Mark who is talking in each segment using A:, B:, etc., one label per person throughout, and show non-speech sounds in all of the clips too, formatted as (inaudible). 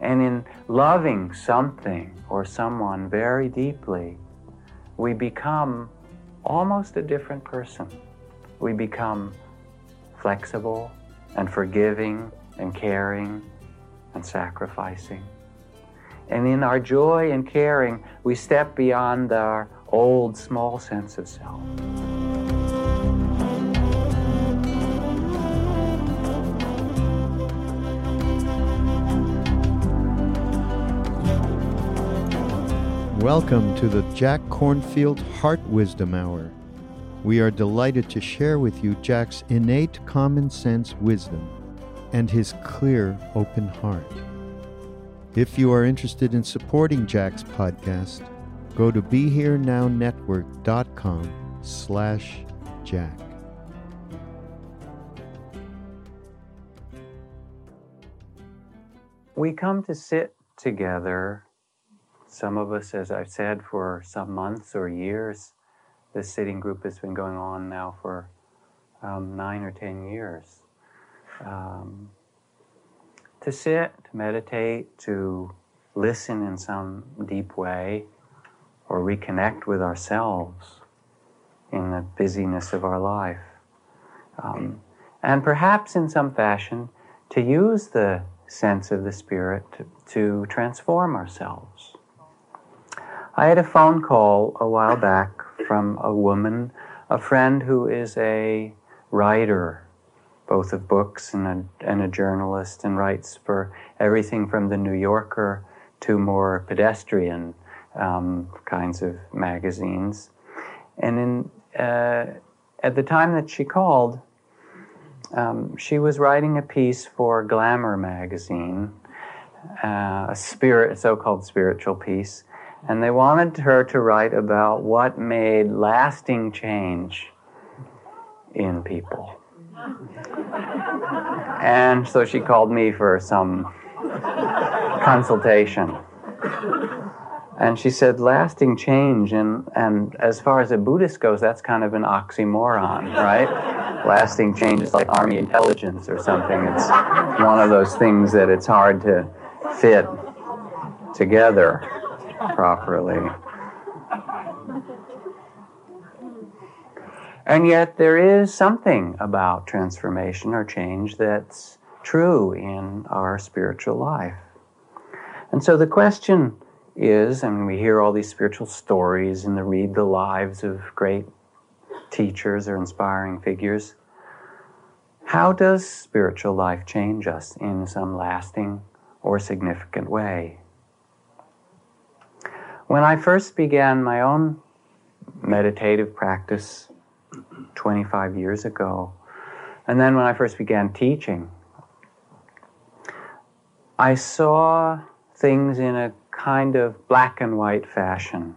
A: And in loving something or someone very deeply, we become almost a different person. We become flexible and forgiving and caring and sacrificing. And in our joy and caring, we step beyond our old small sense of self.
B: Welcome to the Jack Kornfield Heart Wisdom Hour. We are delighted to share with you Jack's innate common sense wisdom and his clear, open heart. If you are interested in supporting Jack's podcast, go to BeHereNowNetwork.com slash Jack.
A: We come to sit together some of us, as I've said, for some months or years, this sitting group has been going on now for um, nine or ten years. Um, to sit, to meditate, to listen in some deep way, or reconnect with ourselves in the busyness of our life. Um, and perhaps in some fashion to use the sense of the Spirit to, to transform ourselves. I had a phone call a while back from a woman, a friend who is a writer, both of books and a, and a journalist, and writes for everything from the New Yorker to more pedestrian um, kinds of magazines. And in, uh, at the time that she called, um, she was writing a piece for Glamour magazine, uh, a spirit, so-called spiritual piece, and they wanted her to write about what made lasting change in people. And so she called me for some consultation. And she said, lasting change, and, and as far as a Buddhist goes, that's kind of an oxymoron, right? lasting change is like army intelligence or something. It's one of those things that it's hard to fit together properly. And yet, there is something about transformation or change that's true in our spiritual life. And so the question is, and we hear all these spiritual stories and read the lives of great teachers or inspiring figures. How does spiritual life change us in some lasting or significant way? When I first began my own meditative practice 25 years ago, and then when I first began teaching, I saw things in a kind of black and white fashion.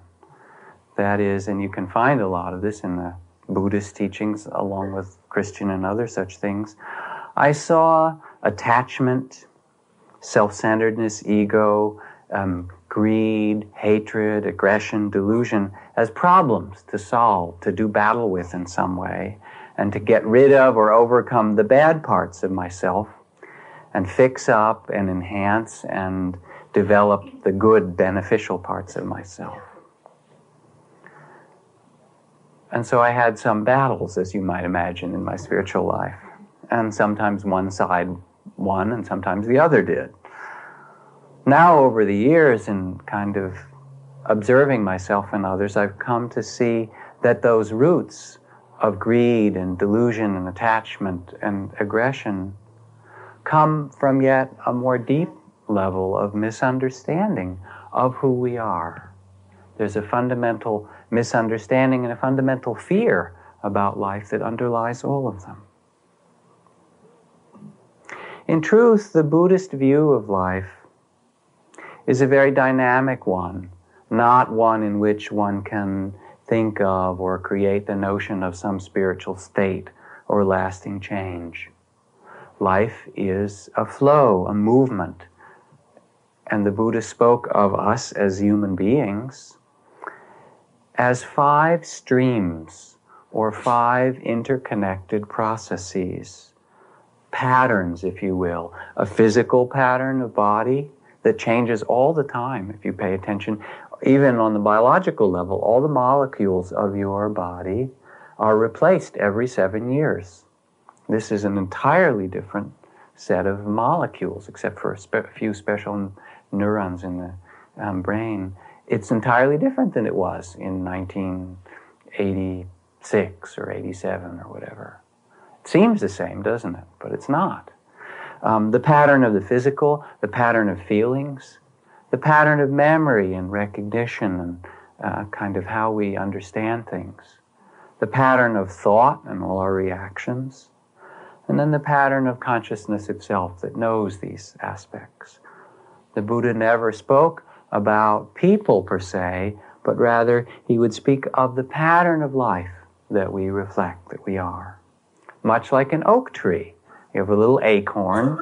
A: That is, and you can find a lot of this in the Buddhist teachings along with Christian and other such things. I saw attachment, self centeredness, ego, um, greed, hatred, aggression, delusion as problems to solve, to do battle with in some way, and to get rid of or overcome the bad parts of myself and fix up and enhance and develop the good, beneficial parts of myself. And so I had some battles, as you might imagine, in my spiritual life. And sometimes one side won and sometimes the other did now over the years and kind of observing myself and others, I've come to see that those roots of greed and delusion and attachment and aggression come from yet a more deep level of misunderstanding of who we are. There's a fundamental misunderstanding and a fundamental fear about life that underlies all of them. In truth, the Buddhist view of life is a very dynamic one, not one in which one can think of or create the notion of some spiritual state or lasting change. Life is a flow, a movement. And the Buddha spoke of us as human beings as five streams or five interconnected processes, patterns, if you will. A physical pattern of body, that changes all the time if you pay attention. Even on the biological level, all the molecules of your body are replaced every seven years. This is an entirely different set of molecules, except for a spe- few special neurons in the um, brain. It's entirely different than it was in 1986 or 87 or whatever. It seems the same, doesn't it? But it's not. Um, the pattern of the physical, the pattern of feelings, the pattern of memory and recognition and uh, kind of how we understand things, the pattern of thought and all our reactions, and then the pattern of consciousness itself that knows these aspects. The Buddha never spoke about people per se, but rather he would speak of the pattern of life that we reflect, that we are. Much like an oak tree. You have a little acorn,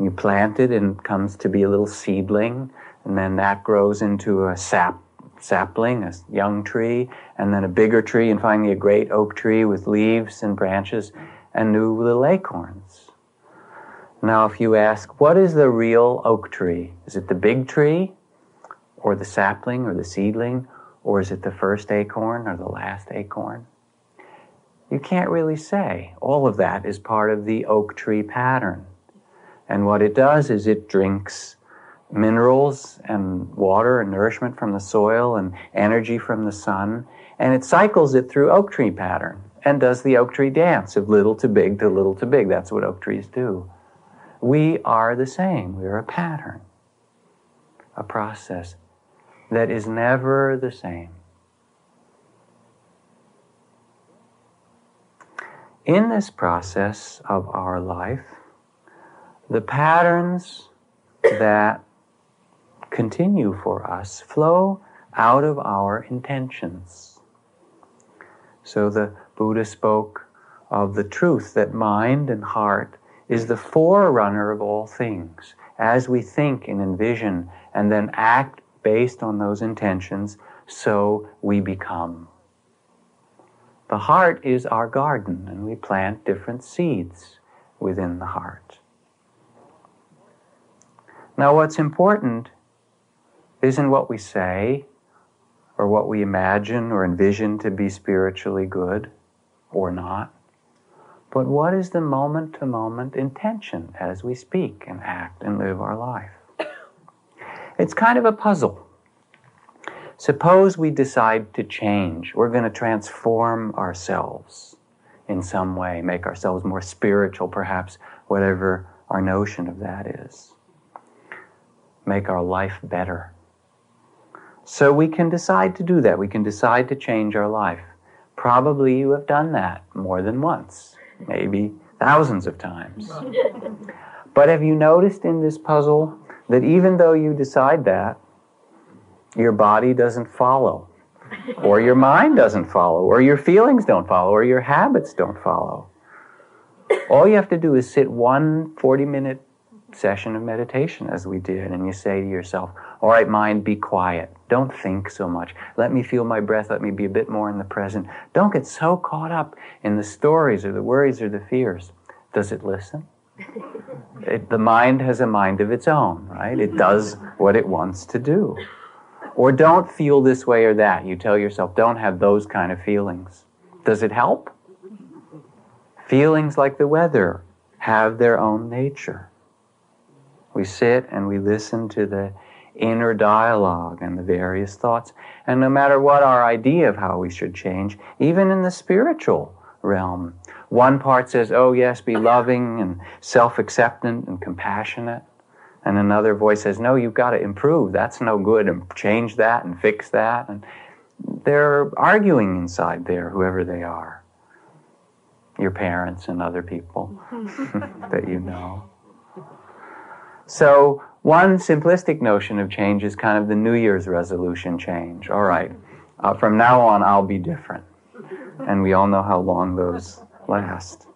A: you plant it and it comes to be a little seedling, and then that grows into a sap, sapling, a young tree, and then a bigger tree, and finally a great oak tree with leaves and branches and new little acorns. Now, if you ask, what is the real oak tree? Is it the big tree, or the sapling, or the seedling, or is it the first acorn or the last acorn? You can't really say. All of that is part of the oak tree pattern. And what it does is it drinks minerals and water and nourishment from the soil and energy from the sun, and it cycles it through oak tree pattern and does the oak tree dance of little to big to little to big. That's what oak trees do. We are the same. We are a pattern, a process that is never the same. In this process of our life, the patterns that continue for us flow out of our intentions. So the Buddha spoke of the truth that mind and heart is the forerunner of all things. As we think and envision and then act based on those intentions, so we become. The heart is our garden, and we plant different seeds within the heart. Now, what's important isn't what we say or what we imagine or envision to be spiritually good or not, but what is the moment to moment intention as we speak and act and live our life? (coughs) It's kind of a puzzle. Suppose we decide to change. We're going to transform ourselves in some way, make ourselves more spiritual, perhaps, whatever our notion of that is. Make our life better. So we can decide to do that. We can decide to change our life. Probably you have done that more than once, maybe thousands of times. (laughs) But have you noticed in this puzzle that even though you decide that, your body doesn't follow, or your mind doesn't follow, or your feelings don't follow, or your habits don't follow. All you have to do is sit one 40 minute session of meditation as we did, and you say to yourself, All right, mind, be quiet. Don't think so much. Let me feel my breath. Let me be a bit more in the present. Don't get so caught up in the stories or the worries or the fears. Does it listen? (laughs) It, the mind has a mind of its own, right? It does what it wants to do. Or don't feel this way or that. You tell yourself, don't have those kind of feelings. Does it help? Feelings like the weather have their own nature. We sit and we listen to the inner dialogue and the various thoughts. And no matter what our idea of how we should change, even in the spiritual realm, one part says, oh, yes, be loving and self acceptant and compassionate. And another voice says, no, you've got to improve. That's no good. And change that and fix that. And they're arguing inside there, whoever they are. Your parents and other people (laughs) that you know. So, one simplistic notion of change is kind of the New Year's resolution change. All right, uh, from now on, I'll be different. And we all know how long those last.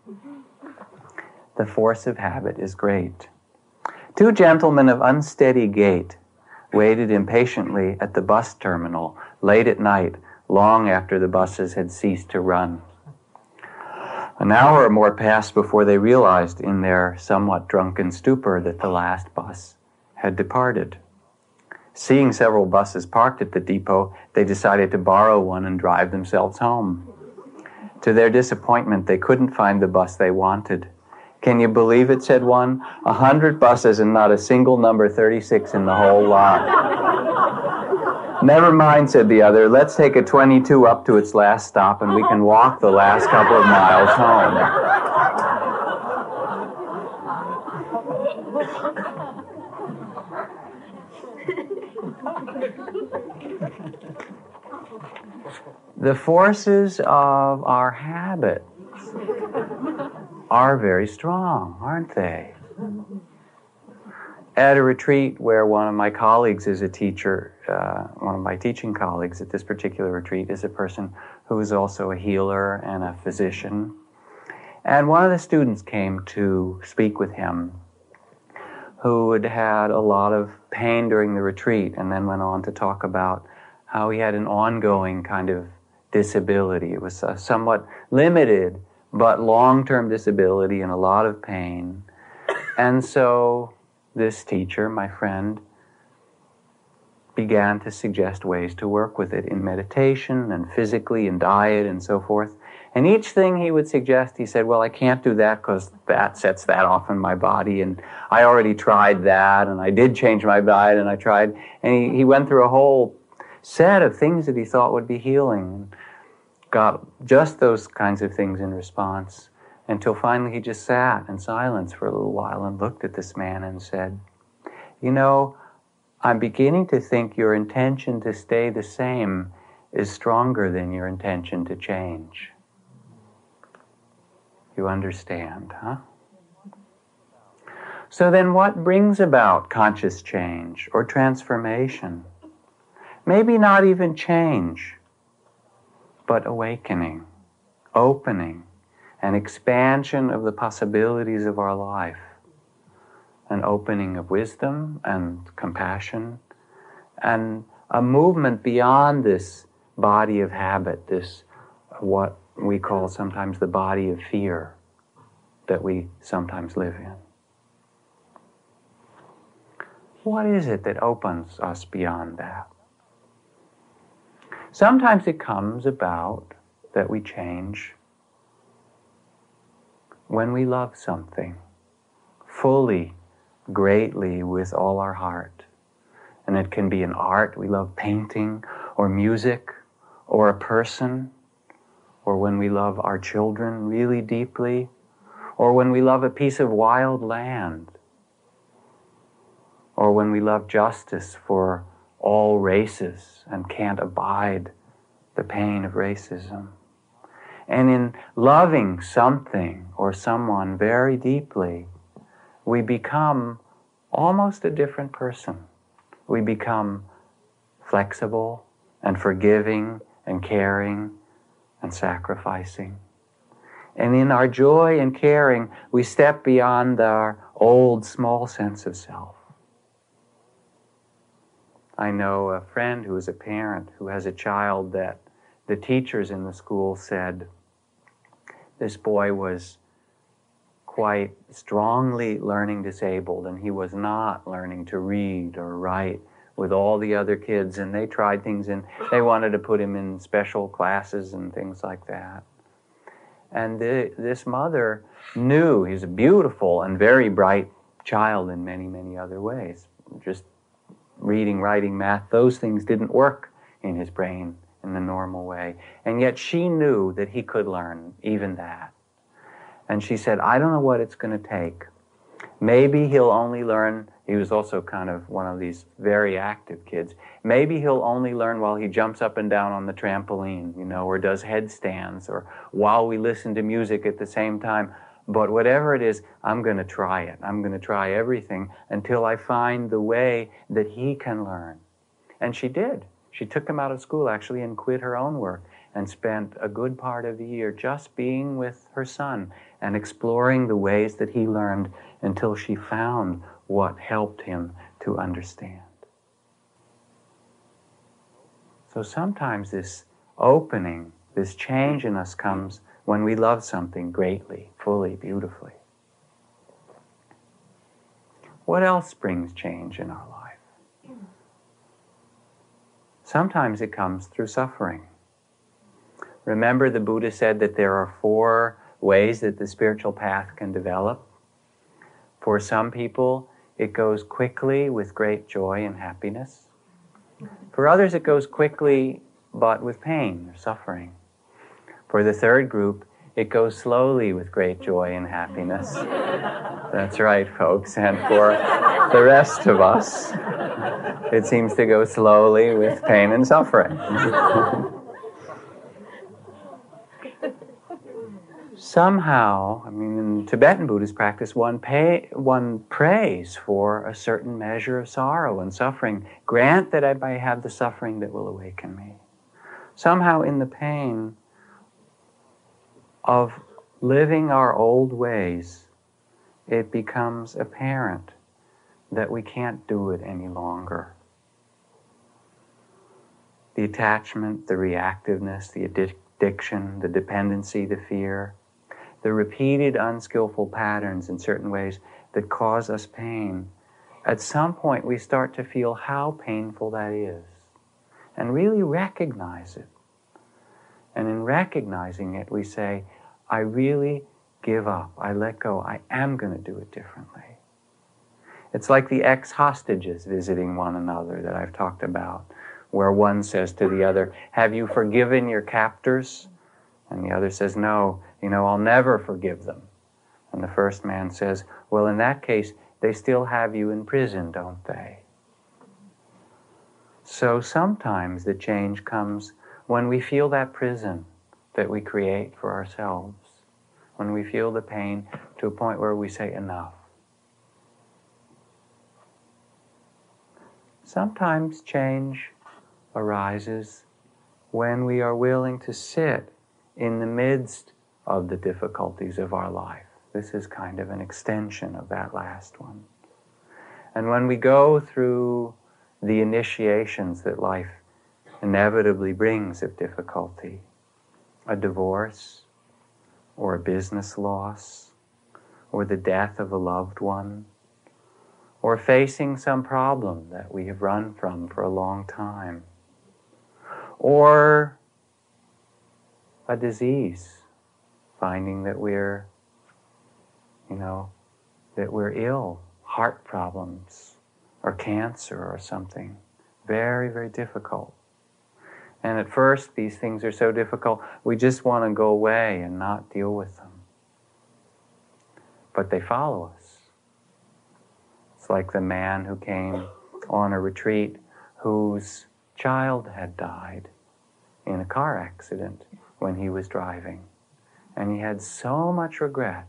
A: The force of habit is great. Two gentlemen of unsteady gait waited impatiently at the bus terminal late at night, long after the buses had ceased to run. An hour or more passed before they realized in their somewhat drunken stupor that the last bus had departed. Seeing several buses parked at the depot, they decided to borrow one and drive themselves home. To their disappointment, they couldn't find the bus they wanted. Can you believe it, said one? A hundred buses and not a single number 36 in the whole lot. Never mind, said the other. Let's take a 22 up to its last stop and we can walk the last couple of miles home. the forces of our habits are very strong, aren't they? At a retreat where one of my colleagues is a teacher, uh, one of my teaching colleagues at this particular retreat is a person who is also a healer and a physician. And one of the students came to speak with him who had had a lot of pain during the retreat and then went on to talk about how he had an ongoing kind of disability. It was a somewhat limited, but long term disability and a lot of pain. And so this teacher, my friend, began to suggest ways to work with it in meditation and physically and diet and so forth. And each thing he would suggest, he said, Well, I can't do that because that sets that off in my body. And I already tried that. And I did change my diet and I tried. And he, he went through a whole set of things that he thought would be healing. Got just those kinds of things in response until finally he just sat in silence for a little while and looked at this man and said, You know, I'm beginning to think your intention to stay the same is stronger than your intention to change. You understand, huh? So then, what brings about conscious change or transformation? Maybe not even change, but awakening, opening, an expansion of the possibilities of our life, an opening of wisdom and compassion, and a movement beyond this body of habit, this what we call sometimes the body of fear that we sometimes live in. What is it that opens us beyond that? Sometimes it comes about that we change when we love something fully, greatly, with all our heart. And it can be an art, we love painting, or music, or a person, or when we love our children really deeply, or when we love a piece of wild land, or when we love justice for all races and can't abide the pain of racism. And in loving something or someone very deeply, we become almost a different person. We become flexible and forgiving and caring and sacrificing. And in our joy and caring, we step beyond our old small sense of self. I know a friend who is a parent who has a child that the teachers in the school said this boy was quite strongly learning disabled and he was not learning to read or write with all the other kids and they tried things and they wanted to put him in special classes and things like that. And the, this mother knew he's a beautiful and very bright child in many many other ways just reading, writing, math, those things didn't work in his brain in the normal way. And yet she knew that he could learn even that. And she said, I don't know what it's going to take. Maybe he'll only learn, he was also kind of one of these very active kids. Maybe he'll only learn while he jumps up and down on the trampoline, you know, or does headstands, or while we listen to music at the same time. But whatever it is, I'm going to try it. I'm going to try everything until I find the way that he can learn. And she did. She took him out of school actually and quit her own work and spent a good part of the year just being with her son and exploring the ways that he learned until she found what helped him to understand. So sometimes this opening, this change in us comes when we love something greatly, fully, beautifully. What else brings change in our life? Sometimes it comes through suffering. Remember, the Buddha said that there are four ways that the spiritual path can develop. For some people, it goes quickly with great joy and happiness. For others, it goes quickly but with pain or suffering. For the third group, it goes slowly with great joy and happiness. (laughs) That's right, folks. And for the rest of us, it seems to go slowly with pain and suffering. (laughs) Somehow, I mean, in Tibetan Buddhist practice, one, pay, one prays for a certain measure of sorrow and suffering. Grant that I may have the suffering that will awaken me. Somehow, in the pain, of living our old ways, it becomes apparent that we can't do it any longer. The attachment, the reactiveness, the addiction, the dependency, the fear, the repeated unskillful patterns in certain ways that cause us pain, at some point we start to feel how painful that is and really recognize it. And in recognizing it, we say, I really give up. I let go. I am going to do it differently. It's like the ex hostages visiting one another that I've talked about, where one says to the other, Have you forgiven your captors? And the other says, No, you know, I'll never forgive them. And the first man says, Well, in that case, they still have you in prison, don't they? So sometimes the change comes when we feel that prison that we create for ourselves, when we feel the pain to a point where we say, enough. Sometimes change arises when we are willing to sit in the midst of the difficulties of our life. This is kind of an extension of that last one. And when we go through the initiations that life inevitably brings of difficulty a divorce, or a business loss, or the death of a loved one, or facing some problem that we have run from for a long time, or a disease, finding that we're, you know, that we're ill, heart problems, or cancer or something. Very, very difficult. And at first, these things are so difficult, we just want to go away and not deal with them. But they follow us. It's like the man who came on a retreat whose child had died in a car accident when he was driving. And he had so much regret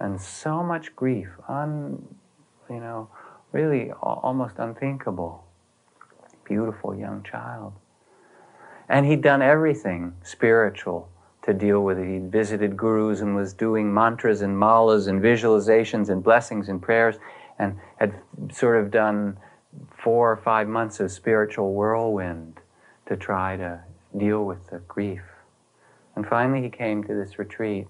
A: and so much grief, un, you know, really almost unthinkable. Beautiful young child. And he'd done everything spiritual to deal with it. He'd visited gurus and was doing mantras and malas and visualizations and blessings and prayers and had sort of done four or five months of spiritual whirlwind to try to deal with the grief. And finally, he came to this retreat.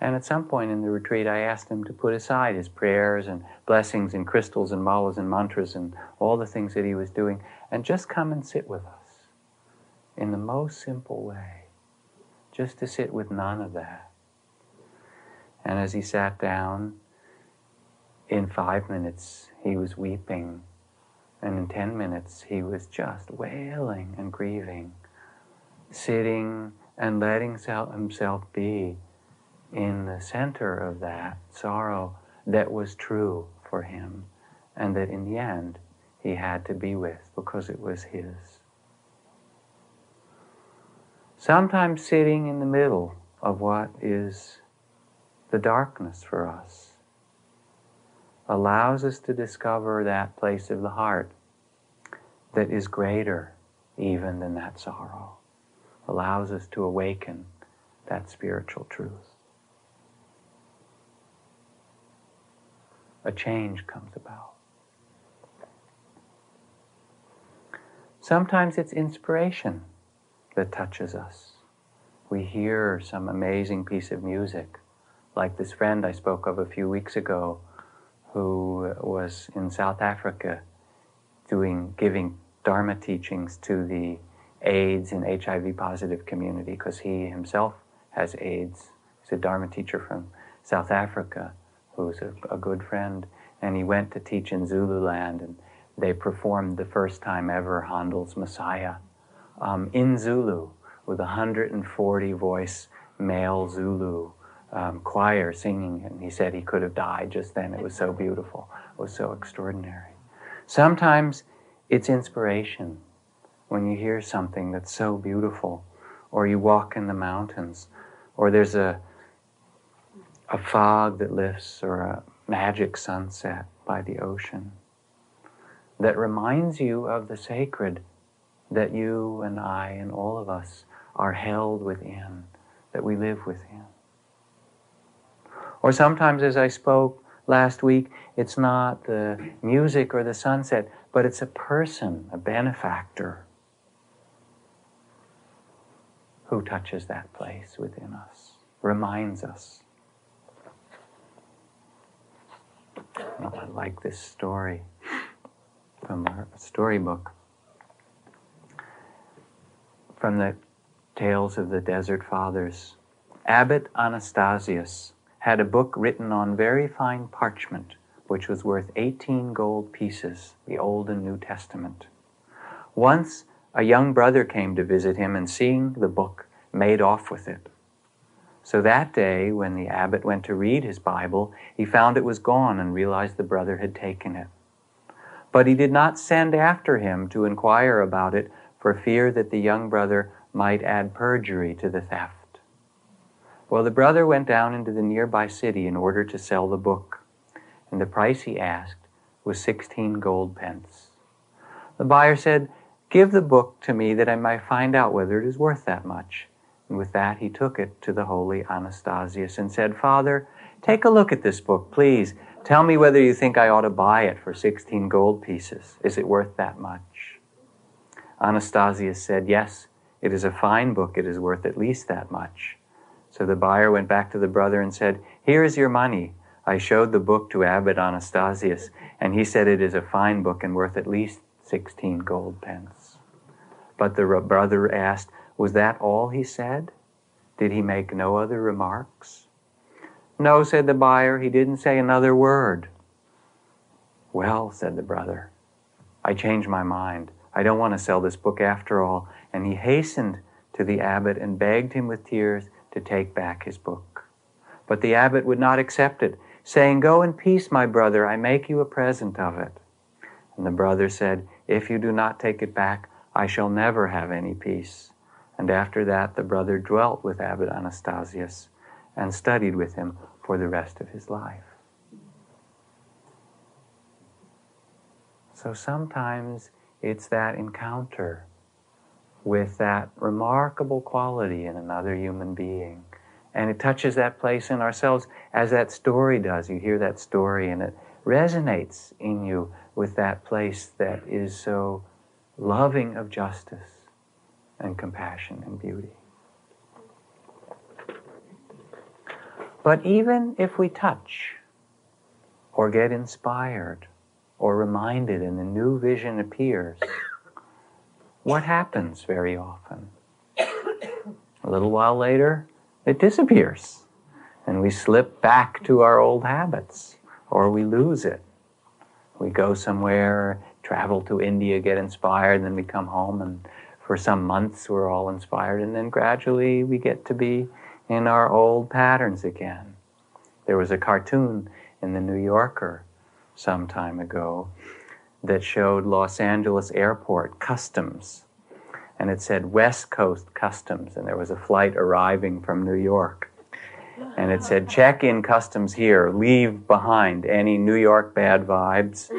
A: And at some point in the retreat, I asked him to put aside his prayers and blessings and crystals and malas and mantras and all the things that he was doing and just come and sit with us in the most simple way, just to sit with none of that. And as he sat down, in five minutes he was weeping, and in ten minutes he was just wailing and grieving, sitting and letting himself be in the center of that sorrow that was true for him, and that in the end he had to be with because it was his. Sometimes sitting in the middle of what is the darkness for us allows us to discover that place of the heart that is greater even than that sorrow, allows us to awaken that spiritual truth. A change comes about. Sometimes it's inspiration that touches us. We hear some amazing piece of music, like this friend I spoke of a few weeks ago who was in South Africa doing giving Dharma teachings to the AIDS and HIV positive community because he himself has AIDS. He's a Dharma teacher from South Africa who's a, a good friend. And he went to teach in Zululand and they performed the first time ever Handel's Messiah um, in Zulu with a 140 voice male Zulu um, choir singing. And he said he could have died just then. It was so beautiful, it was so extraordinary. Sometimes it's inspiration when you hear something that's so beautiful, or you walk in the mountains, or there's a, a fog that lifts, or a magic sunset by the ocean that reminds you of the sacred that you and I and all of us are held within, that we live within. Or sometimes, as I spoke last week, it's not the music or the sunset, but it's a person, a benefactor who touches that place within us, reminds us. Oh, I like this story from our storybook. From the Tales of the Desert Fathers. Abbot Anastasius had a book written on very fine parchment, which was worth 18 gold pieces, the Old and New Testament. Once a young brother came to visit him and seeing the book made off with it. So that day, when the abbot went to read his Bible, he found it was gone and realized the brother had taken it. But he did not send after him to inquire about it for fear that the young brother might add perjury to the theft. Well, the brother went down into the nearby city in order to sell the book, and the price he asked was sixteen gold pence. The buyer said, Give the book to me that I might find out whether it is worth that much. And with that, he took it to the holy Anastasius and said, Father, take a look at this book, please. Tell me whether you think I ought to buy it for 16 gold pieces. Is it worth that much? Anastasius said, Yes, it is a fine book. It is worth at least that much. So the buyer went back to the brother and said, Here is your money. I showed the book to Abbot Anastasius, and he said it is a fine book and worth at least 16 gold pence. But the brother asked, Was that all he said? Did he make no other remarks? No, said the buyer, he didn't say another word. Well, said the brother, I changed my mind. I don't want to sell this book after all. And he hastened to the abbot and begged him with tears to take back his book. But the abbot would not accept it, saying, Go in peace, my brother, I make you a present of it. And the brother said, if you do not take it back, I shall never have any peace. And after that, the brother dwelt with Abbot Anastasius and studied with him for the rest of his life. So sometimes it's that encounter with that remarkable quality in another human being. And it touches that place in ourselves as that story does. You hear that story and it resonates in you with that place that is so loving of justice and compassion and beauty. But even if we touch or get inspired or reminded and a new vision appears, what happens very often? A little while later, it disappears and we slip back to our old habits or we lose it we go somewhere, travel to India, get inspired, then we come home and for some months we're all inspired, and then gradually we get to be in our old patterns again. There was a cartoon in the New Yorker some time ago that showed Los Angeles airport customs. And it said West Coast Customs, and there was a flight arriving from New York and it said, check in customs here, leave behind any New York bad vibes,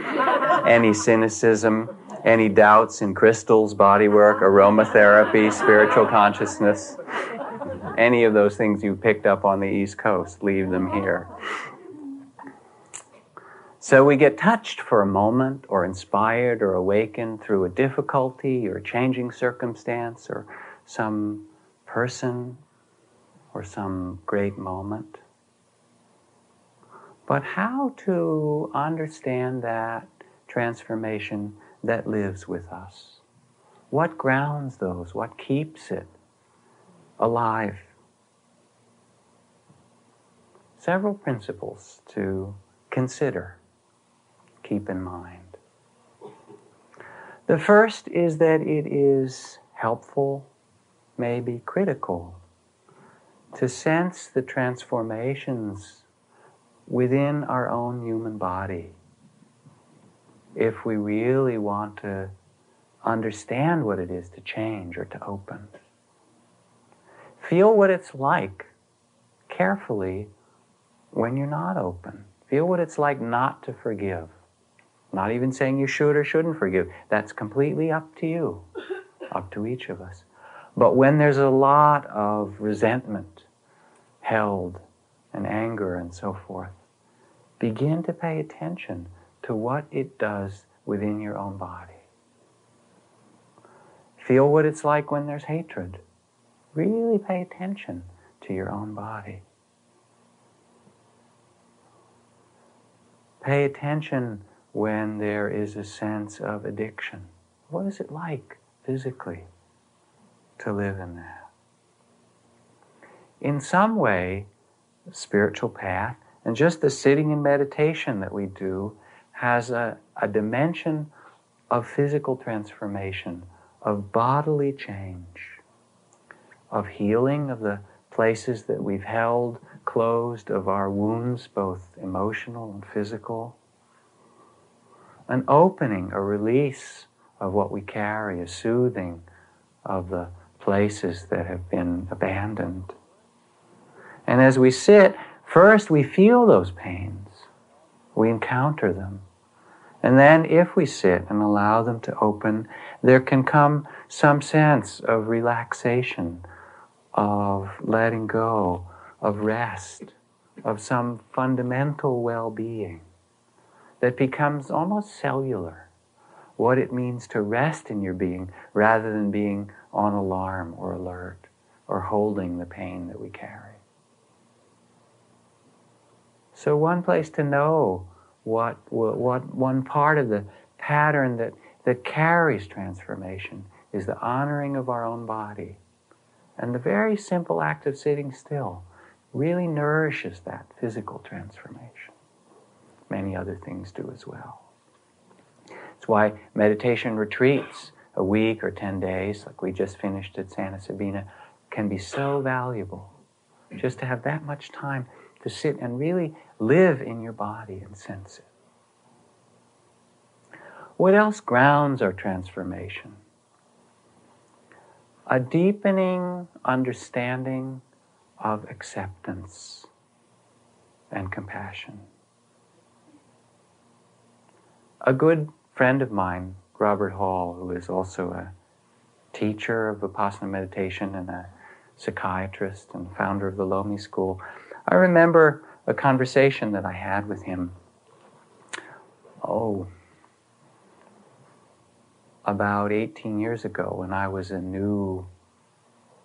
A: any cynicism, any doubts in crystals, bodywork, aromatherapy, spiritual consciousness, any of those things you picked up on the East Coast, leave them here. So we get touched for a moment, or inspired, or awakened through a difficulty, or a changing circumstance, or some person or some great moment. but how to understand that transformation that lives with us. What grounds those? What keeps it alive? Several principles to consider, keep in mind. The first is that it is helpful, maybe critical, to sense the transformations within our own human body if we really want to understand what it is to change or to open. Feel what it's like carefully when you're not open. Feel what it's like not to forgive. Not even saying you should or shouldn't forgive. That's completely up to you, (laughs) up to each of us. But when there's a lot of resentment held and anger and so forth, begin to pay attention to what it does within your own body. Feel what it's like when there's hatred. Really pay attention to your own body. Pay attention when there is a sense of addiction. What is it like physically to live in that? In some way, the spiritual path and just the sitting and meditation that we do has a, a dimension of physical transformation, of bodily change, of healing of the places that we've held closed, of our wounds, both emotional and physical. An opening, a release of what we carry, a soothing of the places that have been abandoned. And as we sit, first we feel those pains. We encounter them. And then, if we sit and allow them to open, there can come some sense of relaxation, of letting go, of rest, of some fundamental well being that becomes almost cellular. What it means to rest in your being rather than being on alarm or alert or holding the pain that we carry. So, one place to know what, what one part of the pattern that, that carries transformation is the honoring of our own body. And the very simple act of sitting still really nourishes that physical transformation. Many other things do as well. It's why meditation retreats, a week or 10 days, like we just finished at Santa Sabina, can be so valuable. Just to have that much time to sit and really live in your body and sense it. What else grounds our transformation? A deepening understanding of acceptance and compassion. A good friend of mine, Robert Hall, who is also a teacher of Vipassana meditation and a psychiatrist and founder of the Lomi School, I remember a conversation that I had with him. Oh, about 18 years ago when I was a new,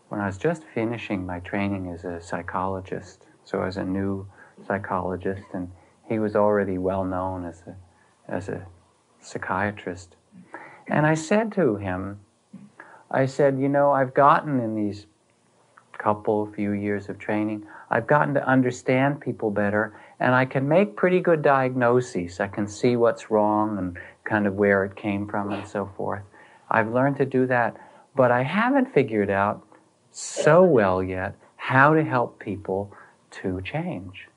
A: when I was just finishing my training as a psychologist. So I was a new psychologist, and he was already well known as a, as a psychiatrist. And I said to him, I said, you know, I've gotten in these couple, few years of training, I've gotten to understand people better and I can make pretty good diagnoses. I can see what's wrong and kind of where it came from and so forth. I've learned to do that, but I haven't figured out so well yet how to help people to change.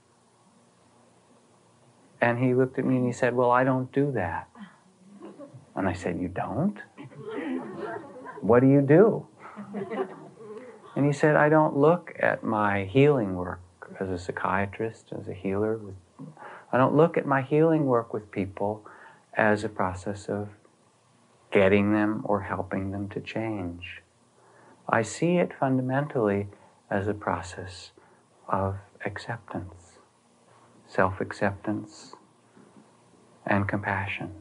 A: And he looked at me and he said, Well, I don't do that. And I said, You don't? What do you do? And he said, I don't look at my healing work as a psychiatrist, as a healer. I don't look at my healing work with people as a process of getting them or helping them to change. I see it fundamentally as a process of acceptance, self acceptance, and compassion.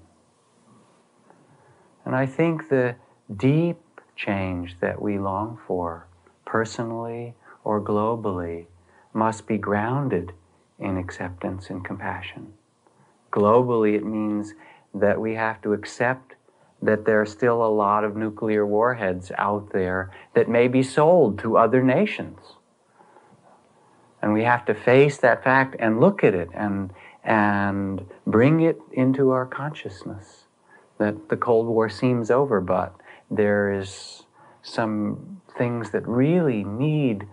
A: And I think the deep change that we long for personally or globally, must be grounded in acceptance and compassion. Globally, it means that we have to accept that there are still a lot of nuclear warheads out there that may be sold to other nations. And we have to face that fact and look at it and, and bring it into our consciousness that the Cold War seems over, but there is some things that really need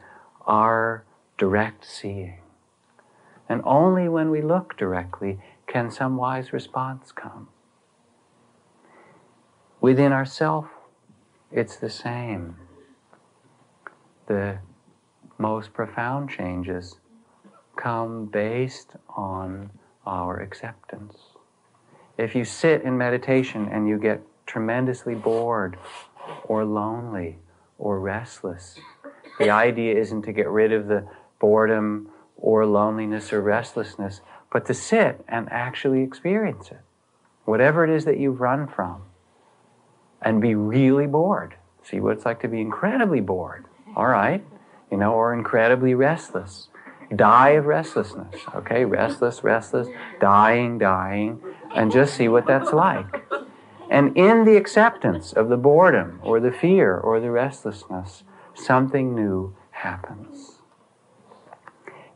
A: our direct seeing. And only when we look directly can some wise response come. Within ourself, it's the same. The most profound changes come based on our acceptance. If you sit in meditation and you get tremendously bored or lonely or restless, the idea isn't to get rid of the boredom or loneliness or restlessness, but to sit and actually experience it. Whatever it is that you've run from, and be really bored. See what it's like to be incredibly bored. All right you know, or incredibly restless. Die of restlessness, okay? Restless, restless, dying, dying, and just see what that's like. And in the acceptance of the boredom or the fear or the restlessness, something new happens.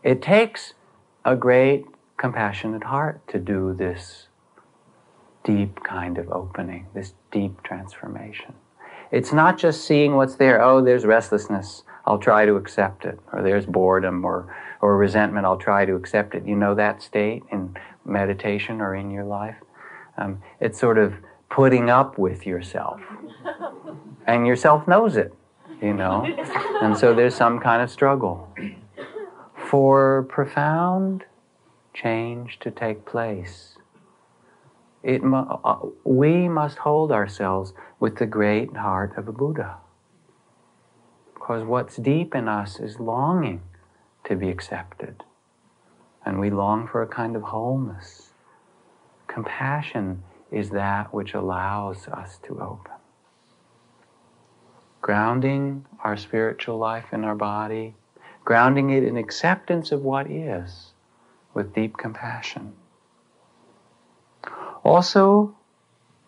A: It takes a great compassionate heart to do this deep kind of opening, this deep transformation. It's not just seeing what's there. Oh, there's restlessness. I'll try to accept it. Or there's boredom or, or resentment, I'll try to accept it. You know that state in meditation or in your life? Um, it's sort of putting up with yourself. And yourself knows it, you know? And so there's some kind of struggle. For profound change to take place, it mu- uh, we must hold ourselves with the great heart of a Buddha. Because what's deep in us is longing to be accepted. And we long for a kind of wholeness. Compassion is that which allows us to open. Grounding our spiritual life in our body, grounding it in acceptance of what is with deep compassion. Also,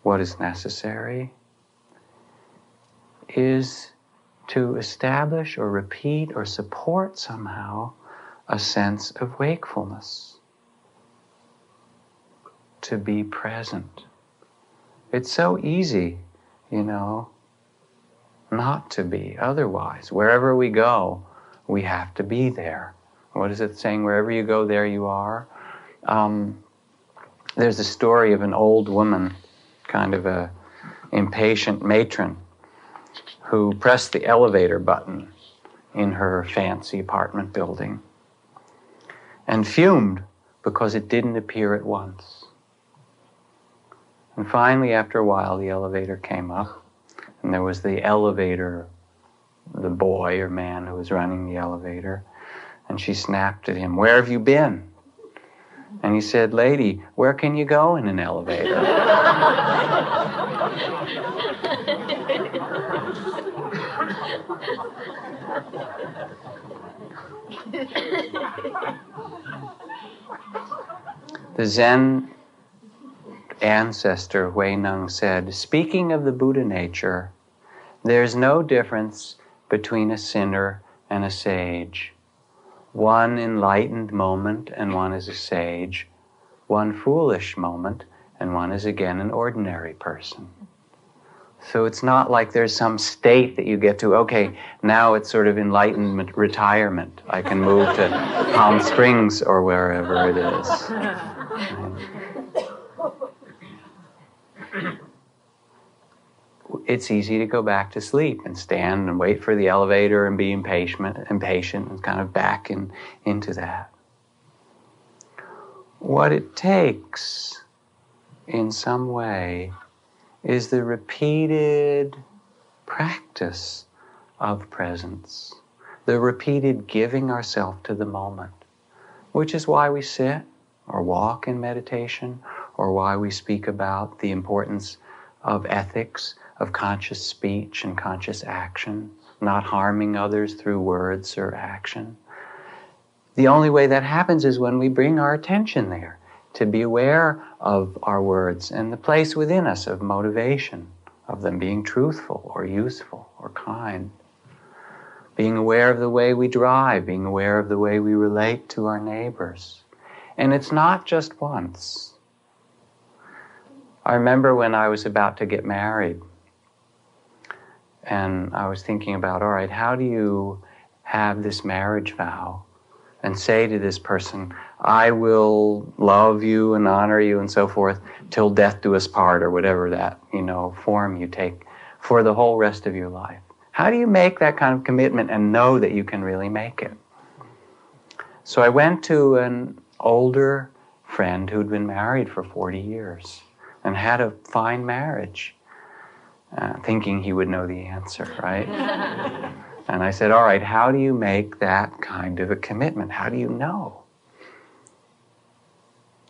A: what is necessary is to establish or repeat or support somehow a sense of wakefulness, to be present. It's so easy, you know, not to be otherwise. Wherever we go, we have to be there. What is it saying? Wherever you go, there you are. Um, there's a story of an old woman, kind of a impatient matron, who pressed the elevator button in her fancy apartment building and fumed because it didn't appear at once. And finally, after a while, the elevator came up, and there was the elevator, the boy or man who was running the elevator, and she snapped at him, Where have you been? And he said, Lady, where can you go in an elevator? (laughs) (laughs) the Zen ancestor Hui Neng said, speaking of the Buddha nature, there's no difference between a sinner and a sage. One enlightened moment and one is a sage, one foolish moment and one is again an ordinary person. So it's not like there's some state that you get to, okay, now it's sort of enlightenment retirement. I can move to Palm Springs or wherever it is. It's easy to go back to sleep and stand and wait for the elevator and be impatient, impatient and kind of back in, into that. What it takes in some way is the repeated practice of presence, the repeated giving ourselves to the moment, which is why we sit or walk in meditation, or why we speak about the importance of ethics, of conscious speech and conscious action, not harming others through words or action. the only way that happens is when we bring our attention there to be aware of our words and the place within us of motivation, of them being truthful or useful or kind. Being aware of the way we drive, being aware of the way we relate to our neighbors. And it's not just once. I remember when I was about to get married, and I was thinking about, all right, how do you have this marriage vow and say to this person, I will love you and honor you and so forth till death do us part or whatever that, you know, form you take for the whole rest of your life. How do you make that kind of commitment and know that you can really make it? So I went to an older friend who'd been married for 40 years and had a fine marriage, uh, thinking he would know the answer, right? (laughs) and I said, All right, how do you make that kind of a commitment? How do you know?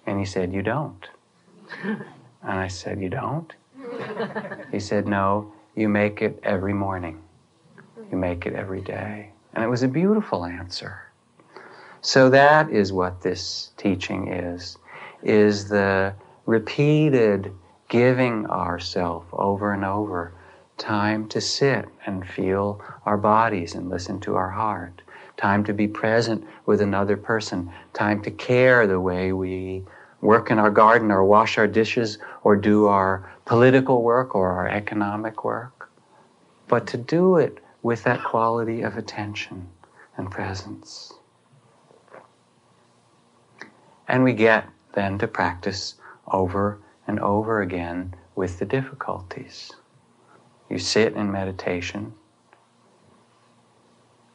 A: And he said, You don't. (laughs) And I said, You don't? He said, No, you make it every morning. You make it every day. And it was a beautiful answer. So that is what this teaching is, is the repeated giving ourself over and over time to sit and feel our bodies and listen to our heart time to be present with another person, time to care the way we work in our garden or wash our dishes or do our political work or our economic work, but to do it with that quality of attention and presence. And we get then to practice over and over again with the difficulties. You sit in meditation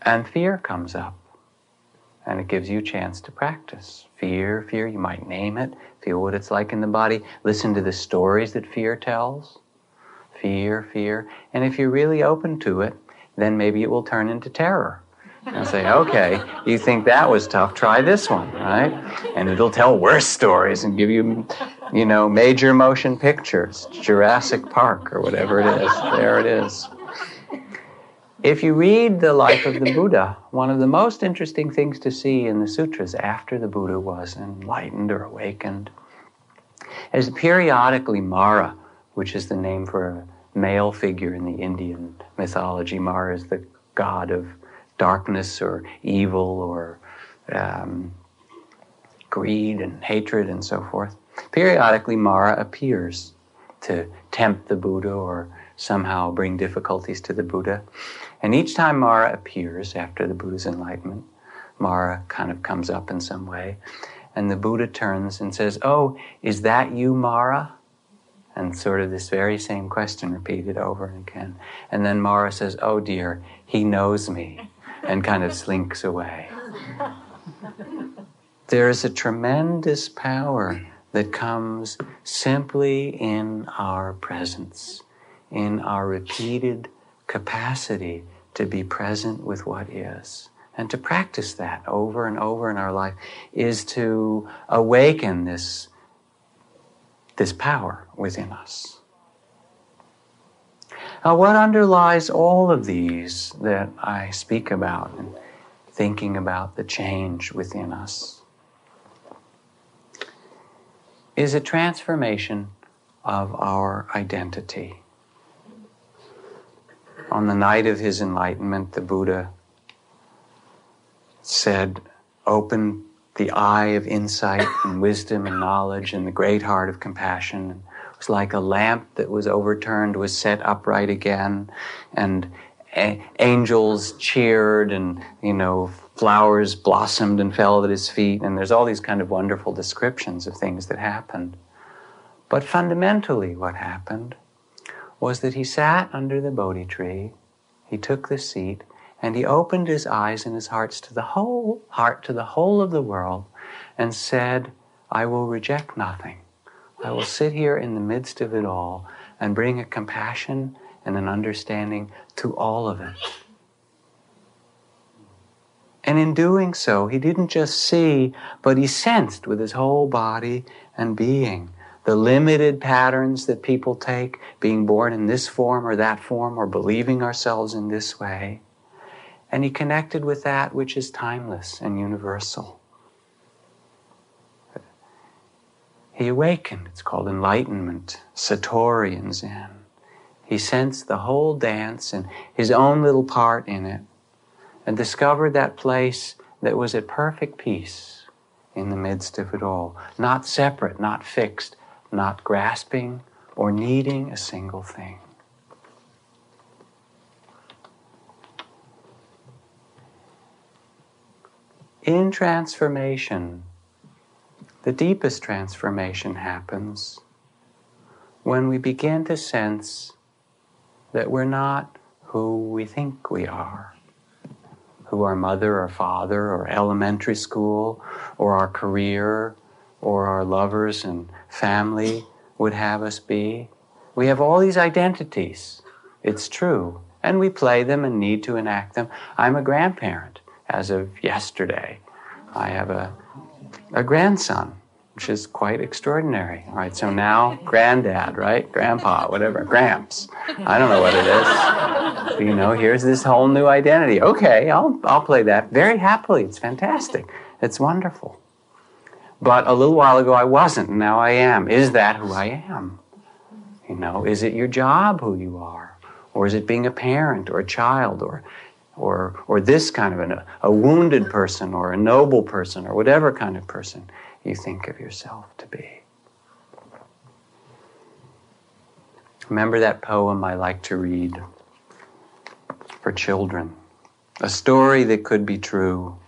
A: and fear comes up. And it gives you a chance to practice. Fear, fear, you might name it, feel what it's like in the body, listen to the stories that fear tells. Fear, fear. And if you're really open to it, then maybe it will turn into terror. And say, okay, you think that was tough, try this one, right? And it'll tell worse stories and give you, you know, major motion pictures, Jurassic Park or whatever it is. There it is. If you read the life of the Buddha, one of the most interesting things to see in the sutras after the Buddha was enlightened or awakened is periodically Mara, which is the name for a male figure in the Indian mythology. Mara is the god of darkness or evil or um, greed and hatred and so forth. Periodically, Mara appears to tempt the Buddha or somehow bring difficulties to the Buddha. And each time Mara appears after the Buddha's enlightenment, Mara kind of comes up in some way. And the Buddha turns and says, Oh, is that you, Mara? And sort of this very same question repeated over and again. And then Mara says, Oh dear, he knows me, and kind of slinks away. (laughs) There is a tremendous power that comes simply in our presence, in our repeated capacity to be present with what is. And to practice that over and over in our life is to awaken this, this power within us. Now, what underlies all of these that I speak about and thinking about the change within us is a transformation of our identity. On the night of his enlightenment, the Buddha said, Open the eye of insight and wisdom and knowledge and the great heart of compassion. Was like a lamp that was overturned, was set upright again, and a- angels cheered, and you know, flowers blossomed and fell at his feet. And there's all these kind of wonderful descriptions of things that happened. But fundamentally, what happened was that he sat under the Bodhi tree, he took the seat, and he opened his eyes and his hearts to the whole heart to the whole of the world and said, I will reject nothing. I will sit here in the midst of it all and bring a compassion and an understanding to all of it. And in doing so, he didn't just see, but he sensed with his whole body and being the limited patterns that people take, being born in this form or that form, or believing ourselves in this way. and he connected with that which is timeless and universal. He awakened. It's called enlightenment, Satori in Zen. He sensed the whole dance and his own little part in it and discovered that place that was at perfect peace in the midst of it all, not separate, not fixed, not grasping or needing a single thing. In transformation, the deepest transformation happens when we begin to sense that we're not who we think we are, who our mother or father or elementary school or our career or our lovers and family would have us be. We have all these identities. It's true. And we play them and need to enact them. I'm a grandparent as of yesterday. I have a, a grandson, which is quite extraordinary. All right, so now granddad, right? Grandpa, whatever, gramps. I don't know what it is. You know, here's this whole new identity. Okay, I'll, I'll play that very happily. It's fantastic. It's wonderful. But a little while ago I wasn't, now I am. Is that who I am? You know, is it your job who you are? Or is it being a parent or a child or or, or this kind of an, a wounded person or a noble person or whatever kind of person you think of yourself to be. Remember that poem I like to read for children? A story that could be true.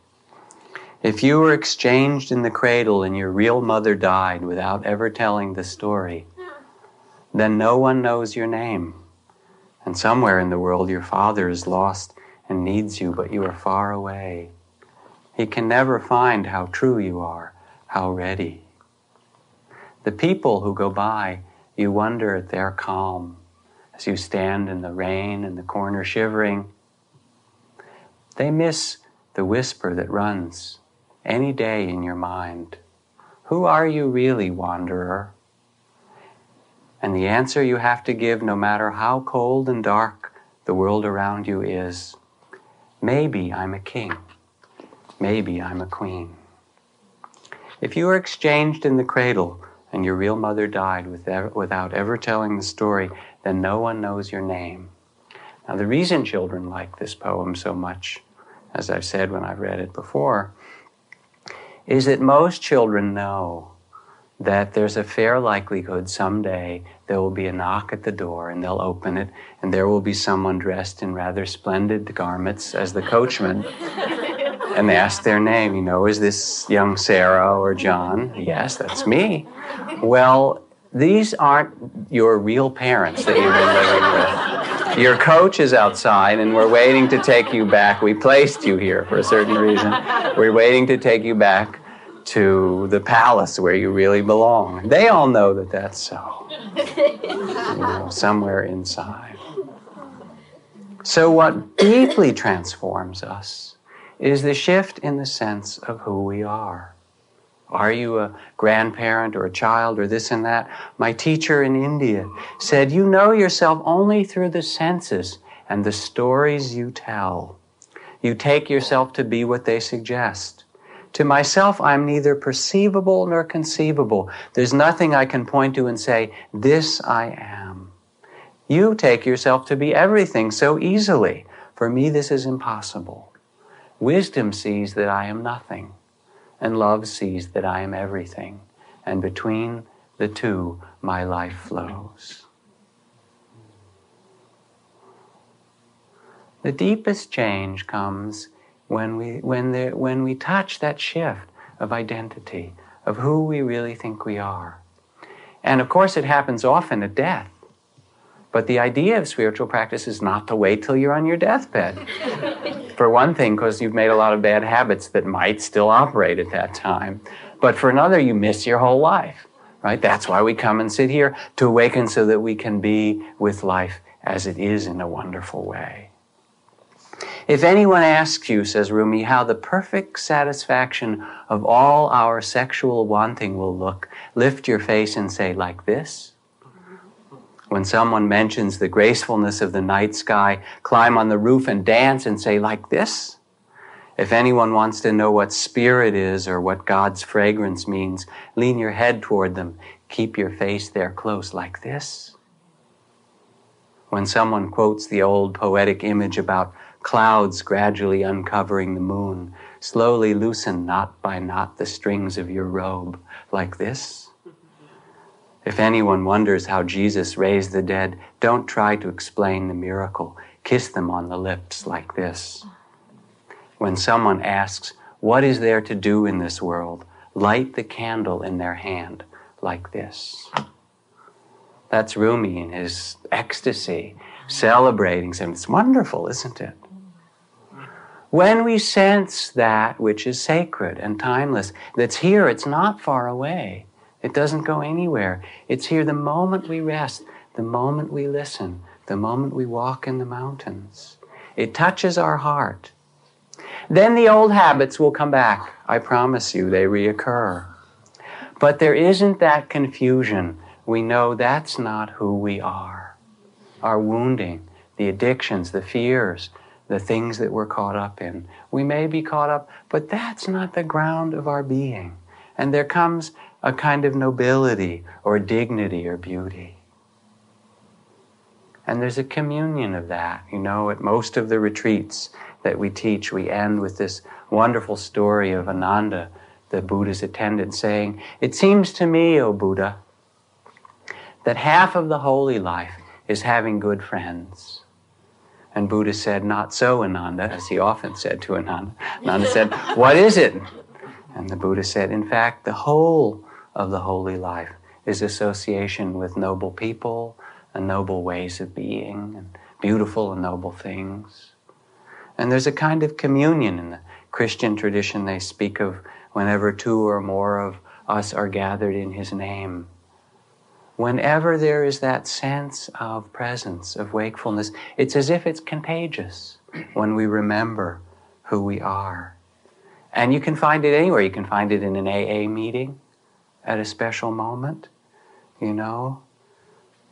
A: If you were exchanged in the cradle and your real mother died without ever telling the story, then no one knows your name. And somewhere in the world your father is lost and needs you, but you are far away. He can never find how true you are, how ready. The people who go by, you wonder at their calm as you stand in the rain in the corner shivering. They miss the whisper that runs any day in your mind. Who are you really, wanderer? And the answer you have to give, no matter how cold and dark the world around you is, Maybe I'm a king. Maybe I'm a queen. If you were exchanged in the cradle and your real mother died without ever telling the story, then no one knows your name. Now, the reason children like this poem so much, as I've said when I've read it before, is that most children know that there's a fair likelihood someday there will be a knock at the door and they'll open it and there will be someone dressed in rather splendid garments as the coachman (laughs) and they ask their name you know is this young sarah or john yes that's me well these aren't your real parents that you've been living with your coach is outside and we're waiting to take you back we placed you here for a certain reason we're waiting to take you back to the palace where you really belong. They all know that that's so. You know, somewhere inside. So, what deeply transforms us is the shift in the sense of who we are. Are you a grandparent or a child or this and that? My teacher in India said, You know yourself only through the senses and the stories you tell. You take yourself to be what they suggest. To myself, I'm neither perceivable nor conceivable. There's nothing I can point to and say, This I am. You take yourself to be everything so easily. For me, this is impossible. Wisdom sees that I am nothing, and love sees that I am everything. And between the two, my life flows. The deepest change comes when we, when, the, when we touch that shift of identity, of who we really think we are. And of course, it happens often at death. But the idea of spiritual practice is not to wait till you're on your deathbed. (laughs) for one thing, because you've made a lot of bad habits that might still operate at that time. But for another, you miss your whole life, right? That's why we come and sit here to awaken so that we can be with life as it is in a wonderful way. If anyone asks you, says Rumi, how the perfect satisfaction of all our sexual wanting will look, lift your face and say, like this? When someone mentions the gracefulness of the night sky, climb on the roof and dance and say, like this? If anyone wants to know what spirit is or what God's fragrance means, lean your head toward them. Keep your face there close, like this. When someone quotes the old poetic image about clouds gradually uncovering the moon, slowly loosen knot by knot the strings of your robe, like this. If anyone wonders how Jesus raised the dead, don't try to explain the miracle. Kiss them on the lips like this. When someone asks, What is there to do in this world? light the candle in their hand like this. That's Rumi in his ecstasy, celebrating something. It's wonderful, isn't it? When we sense that which is sacred and timeless, that's here, it's not far away, it doesn't go anywhere. It's here the moment we rest, the moment we listen, the moment we walk in the mountains. It touches our heart. Then the old habits will come back. I promise you, they reoccur. But there isn't that confusion. We know that's not who we are. Our wounding, the addictions, the fears, the things that we're caught up in. We may be caught up, but that's not the ground of our being. And there comes a kind of nobility or dignity or beauty. And there's a communion of that. You know, at most of the retreats that we teach, we end with this wonderful story of Ananda, the Buddha's attendant, saying, It seems to me, O Buddha, that half of the holy life is having good friends. And Buddha said, Not so, Ananda, as he often said to Ananda. Ananda said, What is it? And the Buddha said, In fact, the whole of the holy life is association with noble people and noble ways of being and beautiful and noble things. And there's a kind of communion in the Christian tradition they speak of whenever two or more of us are gathered in His name. Whenever there is that sense of presence, of wakefulness, it's as if it's contagious when we remember who we are. And you can find it anywhere. You can find it in an AA meeting at a special moment, you know?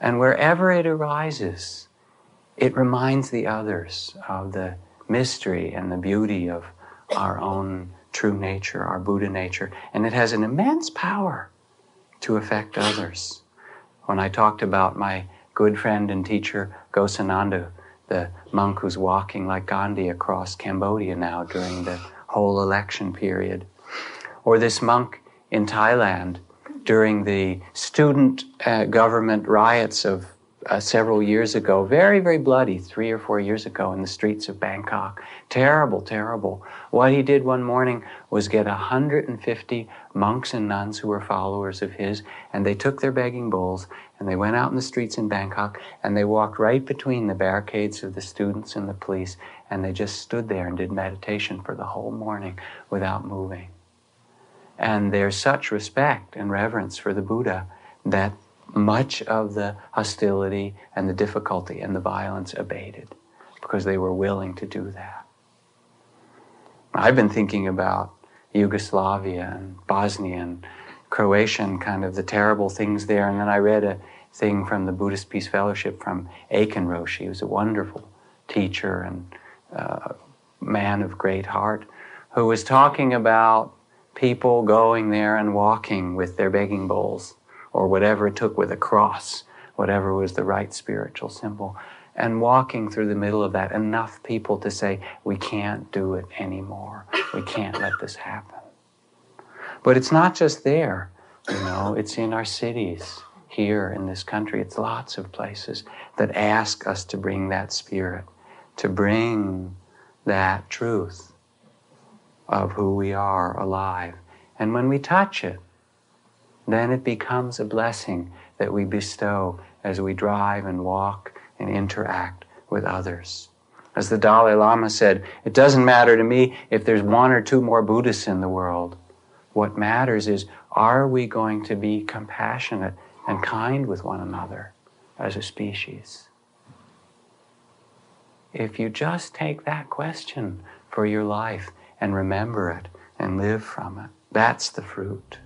A: And wherever it arises, it reminds the others of the mystery and the beauty of our own true nature, our Buddha nature, and it has an immense power to affect others. When I talked about my good friend and teacher, Ghosananda, the monk who's walking like Gandhi across Cambodia now during the whole election period, or this monk in Thailand during the student uh, government riots of uh, several years ago, very, very bloody, three or four years ago in the streets of Bangkok. Terrible, terrible. What he did one morning was get 150 monks and nuns who were followers of his, and they took their begging bowls and they went out in the streets in Bangkok and they walked right between the barricades of the students and the police, and they just stood there and did meditation for the whole morning without moving. And there's such respect and reverence for the Buddha that much of the hostility and the difficulty and the violence abated because they were willing to do that. I've been thinking about Yugoslavia and Bosnia and Croatia and kind of the terrible things there. And then I read a thing from the Buddhist Peace Fellowship from Aitken Roshi. Was a wonderful teacher and uh, man of great heart who was talking about people going there and walking with their begging bowls or whatever it took with a cross, whatever was the right spiritual symbol, and walking through the middle of that, enough people to say, we can't do it anymore. We can't let this happen. But it's not just there, you know, it's in our cities here in this country. It's lots of places that ask us to bring that spirit, to bring that truth of who we are alive. And when we touch it, then it becomes a blessing that we bestow as we drive and walk and interact with others. As the Dalai Lama said, it doesn't matter to me if there's one or two more Buddhists in the world. What matters is, are we going to be compassionate and kind with one another as a species? If you just take that question for your life and remember it and live from it. That's the fruit.